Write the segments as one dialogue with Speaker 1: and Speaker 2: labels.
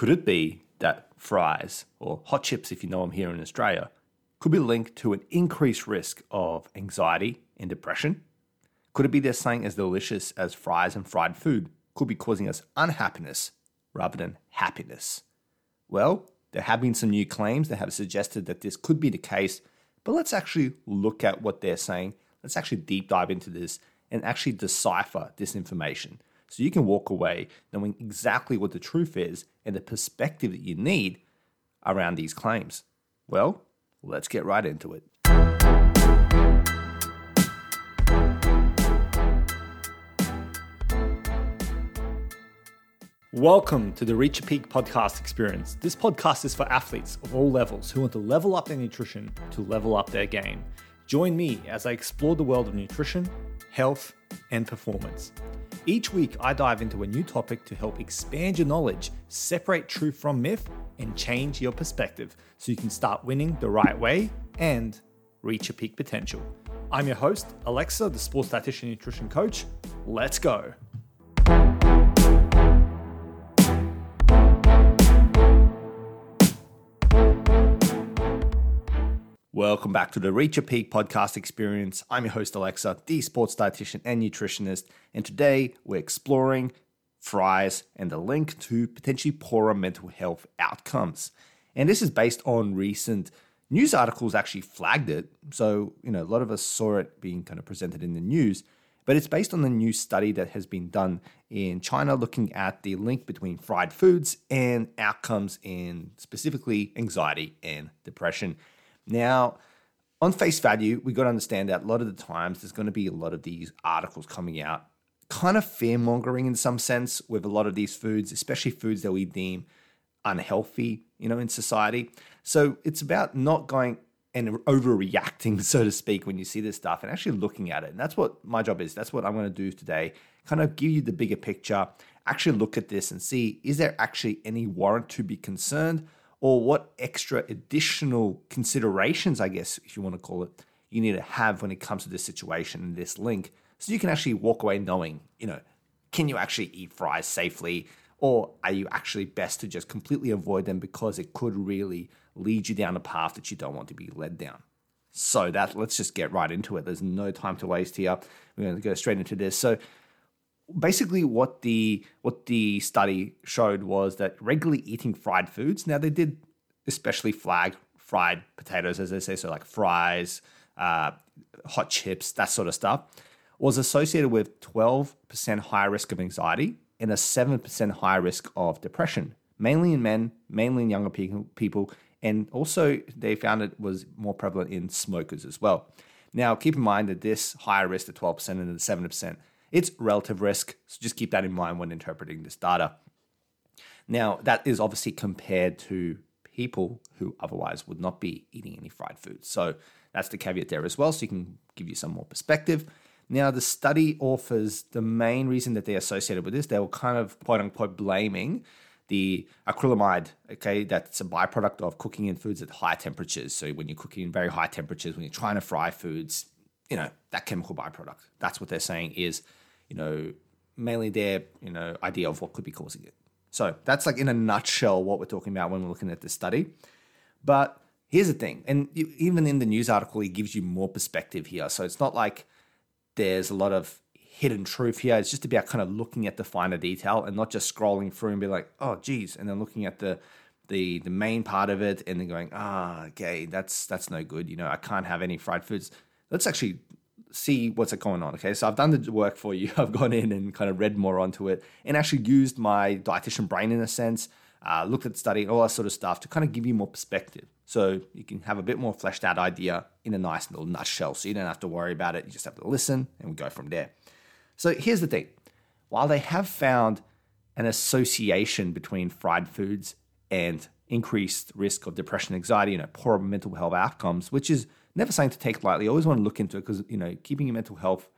Speaker 1: Could it be that fries, or hot chips if you know them here in Australia, could be linked to an increased risk of anxiety and depression? Could it be that something as delicious as fries and fried food could be causing us unhappiness rather than happiness? Well, there have been some new claims that have suggested that this could be the case, but let's actually look at what they're saying. Let's actually deep dive into this and actually decipher this information so you can walk away knowing exactly what the truth is and the perspective that you need around these claims. Well, let's get right into it. Welcome to the Reach a Peak podcast experience. This podcast is for athletes of all levels who want to level up their nutrition to level up their game. Join me as I explore the world of nutrition, health, and performance. Each week, I dive into a new topic to help expand your knowledge, separate truth from myth, and change your perspective so you can start winning the right way and reach your peak potential. I'm your host, Aleksa, the sports dietitian nutrition coach. Let's go. Welcome back to the Reach a Peak podcast experience. I'm your host, Aleksa, the sports dietitian and nutritionist, and today we're exploring fries and the link to potentially poorer mental health outcomes. And this is based on recent news articles actually flagged it. So, you know, a lot of us saw it being kind of presented in the news, but it's based on the new study that has been done in China looking at the link between fried foods and outcomes in specifically anxiety and depression. Now, on face value, we've got to understand that a lot of the times there's going to be a lot of these articles coming out, kind of fear mongering in some sense with a lot of these foods, especially foods that we deem unhealthy, you know, in society. So it's about not going and overreacting, so to speak, when you see this stuff and actually looking at it. And that's what my job is. That's what I'm going to do today. Kind of give you the bigger picture, actually look at this and see is there actually any warrant to be concerned? Or what extra additional considerations, I guess, if you want to call it, you need to have when it comes to this situation and this link. So you can actually walk away knowing, you know, can you actually eat fries safely? Or are you actually best to just completely avoid them because it could really lead you down a path that you don't want to be led down? So that let's just get right into it. There's no time to waste here. We're going to go straight into this. So basically what the what the study showed was that regularly eating fried foods. Now they did especially flag fried potatoes, as they say, so like fries, uh, hot chips, that sort of stuff, was associated with 12% higher risk of anxiety and a 7% higher risk of depression, mainly in men, mainly in younger people, and also they found it was more prevalent in smokers as well. Now, keep in mind that this higher risk, the 12% and the 7%, it's relative risk. So just keep that in mind when interpreting this data. Now, that is obviously compared to people who otherwise would not be eating any fried foods. So that's the caveat there as well. So you can give you some more perspective. Now, the study authors, the main reason that they associated with this, they were kind of quote unquote blaming the acrylamide, okay, that's a byproduct of cooking in foods at high temperatures. So when you're cooking in very high temperatures, when you're trying to fry foods, you know, that chemical byproduct. That's what they're saying is you know, mainly their, you know, idea of what could be causing it. So that's like in a nutshell what we're talking about when we're looking at this study. But here's the thing, and even in the news article, it gives you more perspective here. So it's not like there's a lot of hidden truth here. It's just about kind of looking at the finer detail and not just scrolling through and be like, oh, geez, and then looking at the the the main part of it and then going, ah, okay, that's that's no good. You know, I can't have any fried foods. Let's actually see what's going on. Okay, so I've done the work for you. I've gone in and kind of read more onto it and actually used my dietitian brain in a sense, uh, looked at study and all that sort of stuff to kind of give you more perspective. So you can have a bit more fleshed out idea in a nice little nutshell. So you don't have to worry about it. You just have to listen and we go from there. So here's the thing while they have found an association between fried foods and increased risk of depression, anxiety, and you know, poor mental health outcomes, which is never something to take lightly. Always want to look into it because you know keeping your mental health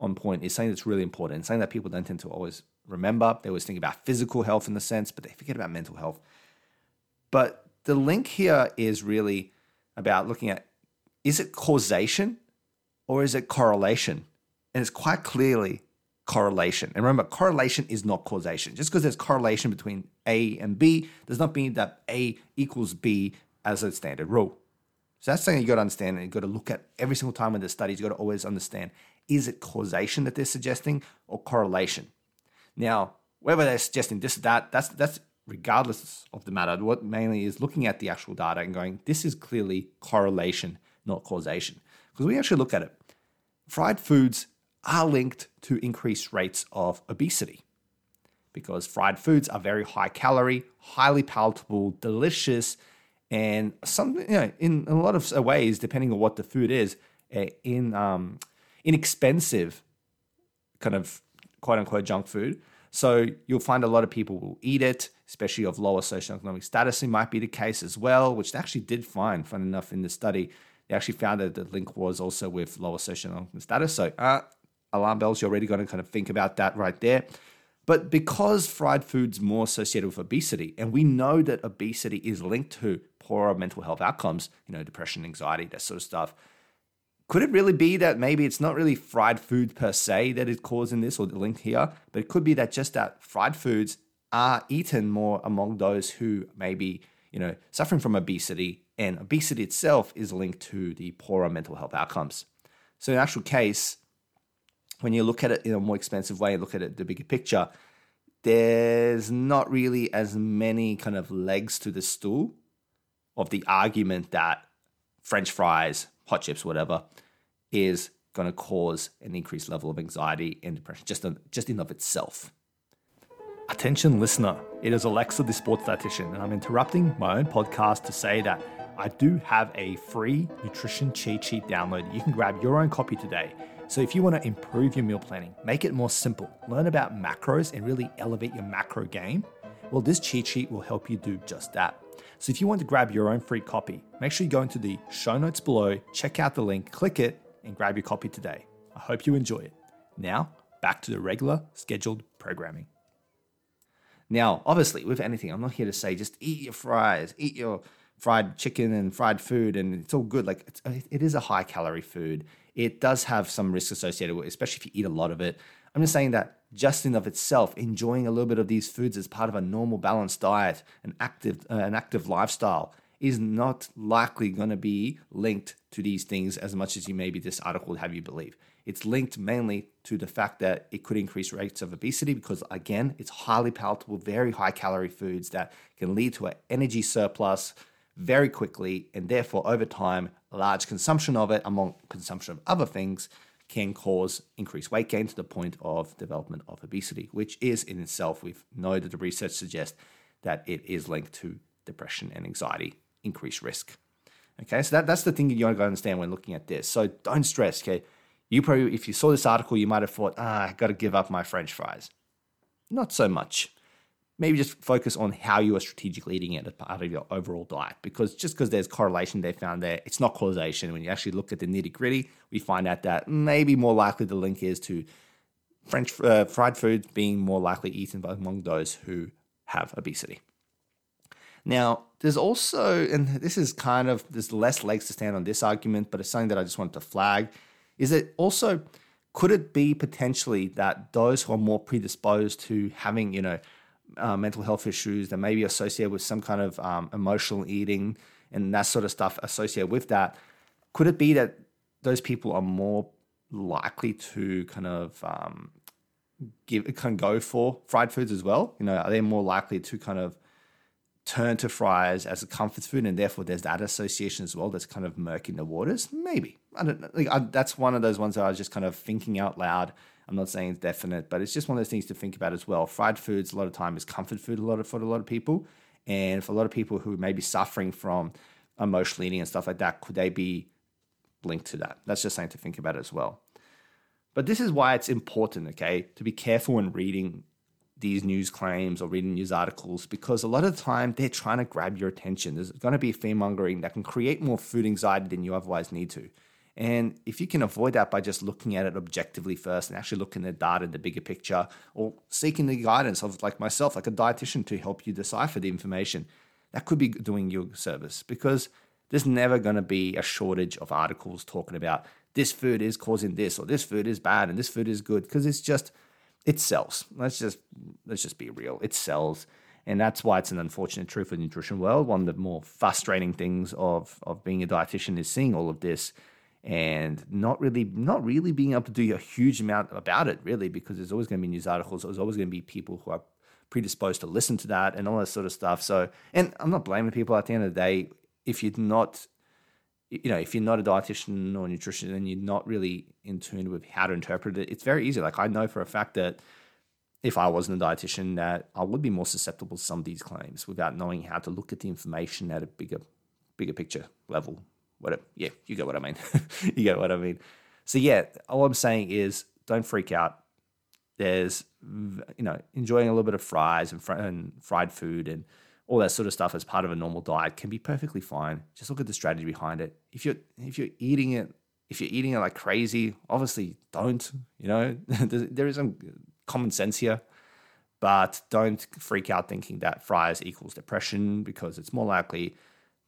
Speaker 1: on point is something that's really important. Something that people don't tend to always remember. They always think about physical health in the sense, but they forget about mental health. But the link here is really about looking at is it causation or is it correlation? And it's quite clearly correlation. And remember, correlation is not causation. Just because there's correlation between A and B does not mean that A equals B as a standard rule. So that's something you got to understand, and you got to look at every single time in the studies. You got to always understand: is it causation that they're suggesting or correlation? Now, whether they're suggesting this or that, that's that's regardless of the matter. What mainly is looking at the actual data and going, this is clearly correlation, not causation. Because we actually look at it, fried foods are linked to increased rates of obesity because fried foods are very high calorie, highly palatable, delicious, and some you know in a lot of ways, depending on what the food is, eh, in um, inexpensive kind of quote unquote junk food. So you'll find a lot of people will eat it, especially of lower socioeconomic status. It might be the case as well, which they actually did find, fun enough, in the study. They actually found that the link was also with lower socioeconomic status. So uh, alarm bells, you're already going to kind of think about that right there. But because fried food's more associated with obesity, and we know that obesity is linked to poorer mental health outcomes, you know, depression, anxiety, that sort of stuff. Could it really be that maybe it's not really fried food per se that is causing this or the link here, but it could be that just that fried foods are eaten more among those who may be, you know, suffering from obesity, and obesity itself is linked to the poorer mental health outcomes. So in actual case, when you look at it in a more expensive way look at it the bigger picture, there's not really as many kind of legs to the stool of the argument that French fries, hot chips, whatever, is going to cause an increased level of anxiety and depression just, just in of itself. Attention listener, it is Aleksa the sports dietitian, and I'm interrupting my own podcast to say that I do have a free nutrition cheat sheet download. You can grab your own copy today. So if you want to improve your meal planning, make it more simple, learn about macros and really elevate your macro game, well, this cheat sheet will help you do just that. So if you want to grab your own free copy, make sure you go into the show notes below, check out the link, click it, and grab your copy today. I hope you enjoy it. Now, back to the regular scheduled programming. Now, obviously, with anything, I'm not here to say just eat your fries, eat your fried chicken and fried food, and it's all good. Like it's, it is a high calorie food. It does have some risk associated with, it, especially if you eat a lot of it. I'm just saying that just in of itself, enjoying a little bit of these foods as part of a normal balanced diet, an active, uh, an active lifestyle, is not likely going to be linked to these things as much as you maybe this article would have you believe. It's linked mainly to the fact that it could increase rates of obesity because, again, it's highly palatable, very high calorie foods that can lead to an energy surplus very quickly, and therefore, over time, large consumption of it, among consumption of other things, can cause increased weight gain to the point of development of obesity, which is in itself, we know that the research suggests that it is linked to depression and anxiety, increased risk. Okay, so that, that's the thing you to understand when looking at this. So don't stress, okay? You probably, if you saw this article, you might have thought, ah, I got to give up my French fries. Not so much maybe just focus on how you are strategically eating it as part of your overall diet. Because just because there's correlation they found there, it's not causation. When you actually look at the nitty gritty, we find out that maybe more likely the link is to French uh, fried foods being more likely eaten by among those who have obesity. Now, there's also, and this is kind of, there's less legs to stand on this argument, but it's something that I just wanted to flag, is that also, could it be potentially that those who are more predisposed to having, you know, uh, mental health issues that may be associated with some kind of um, emotional eating and that sort of stuff associated with that. Could it be that those people are more likely to kind of um, give kind of go for fried foods as well? You know, are they more likely to kind of turn to fries as a comfort food, and therefore there's that association as well that's kind of murking the waters? Maybe I don't. Like, I, that's one of those ones that I was just kind of thinking out loud I'm not saying it's definite, but it's just one of those things to think about as well. Fried foods a lot of time is comfort food a lot of, for a lot of people, and for a lot of people who may be suffering from emotional eating and stuff like that, could they be linked to that? That's just something to think about as well. But this is why it's important, okay, to be careful when reading these news claims or reading news articles because a lot of the time they're trying to grab your attention. There's going to be fear mongering that can create more food anxiety than you otherwise need to. And if you can avoid that by just looking at it objectively first and actually looking at data, the bigger picture, or seeking the guidance of like myself, like a dietitian to help you decipher the information, that could be doing you a service because there's never going to be a shortage of articles talking about this food is causing this or this food is bad and this food is good because it's just it sells. Let's just let's just be real. It sells. And that's why it's an unfortunate truth of the nutrition world. One of the more frustrating things of of being a dietitian is seeing all of this and not really not really being able to do a huge amount about it really because there's always going to be news articles there's always going to be people who are predisposed to listen to that and all that sort of stuff. So and i'm not blaming people at the end of the day if you're not you know if you're not a dietitian or nutritionist and you're not really in tune with how to interpret it. It's very easy. Like i know for a fact that if I wasn't a dietitian, that I would be more susceptible to some of these claims without knowing how to look at the information at a bigger, bigger picture level. Whatever. Yeah, you get what I mean. you get what I mean. So yeah, all I'm saying is don't freak out. There's, you know, enjoying a little bit of fries and, fr- and fried food and all that sort of stuff as part of a normal diet can be perfectly fine. Just look at the strategy behind it. If you're if you're eating it, if you're eating it like crazy, obviously don't. You know, there is some common sense here. But don't freak out thinking that fries equals depression because it's more likely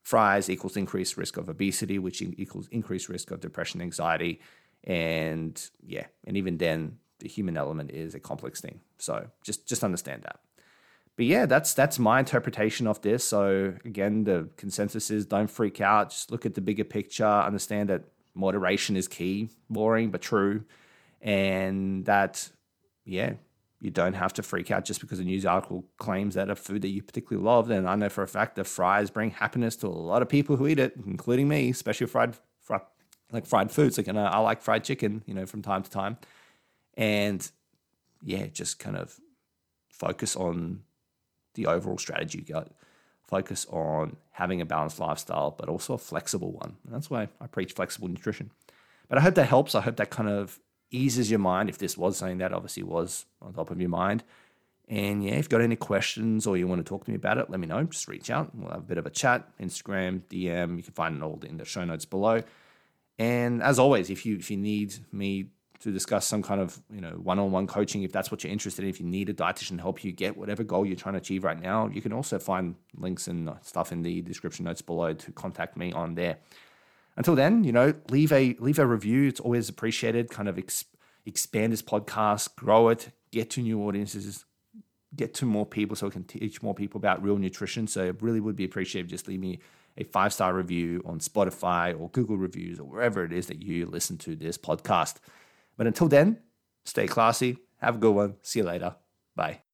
Speaker 1: fries equals increased risk of obesity, which equals increased risk of depression, anxiety. And yeah, and even then, the human element is a complex thing. So just just understand that. But yeah, that's that's my interpretation of this. So again, the consensus is don't freak out. Just look at the bigger picture. Understand that moderation is key. Boring but true, and that yeah, you don't have to freak out just because a news article claims that a food that you particularly love. And I know for a fact that fries bring happiness to a lot of people who eat it, including me, especially fried, fried like fried foods. Like, you know, I like fried chicken, you know, from time to time. And yeah, just kind of focus on the overall strategy you got. Focus on having a balanced lifestyle, but also a flexible one. And that's why I preach flexible nutrition. But I hope that helps. I hope that kind of eases your mind if this was something that obviously was on top of your mind. And yeah, if you've got any questions or you want to talk to me about it, let me know. Just reach out. We'll have a bit of a chat. Instagram, DM. You can find it all in the show notes below. And as always, if you if you need me to discuss some kind of you know one-on-one coaching, if that's what you're interested in, if you need a dietitian to help you get whatever goal you're trying to achieve right now, you can also find links and stuff in the description notes below to contact me on there until then, you know, leave a leave a review. It's always appreciated. Kind of ex- expand this podcast, grow it, get to new audiences, get to more people, so we can teach more people about real nutrition. So it really would be appreciated. Just leave me a five star review on Spotify or Google reviews or wherever it is that you listen to this podcast. But until then, stay classy. Have a good one. See you later. Bye.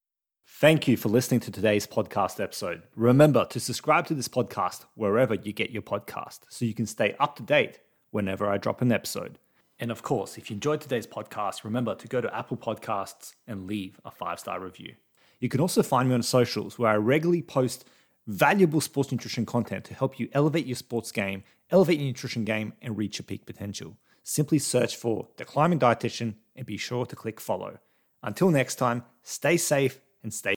Speaker 1: Thank you for listening to today's podcast episode. Remember to subscribe to this podcast wherever you get your podcast so you can stay up to date whenever I drop an episode. And of course, if you enjoyed today's podcast, remember to go to Apple Podcasts and leave a five star review. You can also find me on socials where I regularly post valuable sports nutrition content to help you elevate your sports game, elevate your nutrition game, and reach your peak potential. Simply search for The Climbing Dietitian and be sure to click follow. Until next time, stay safe and stay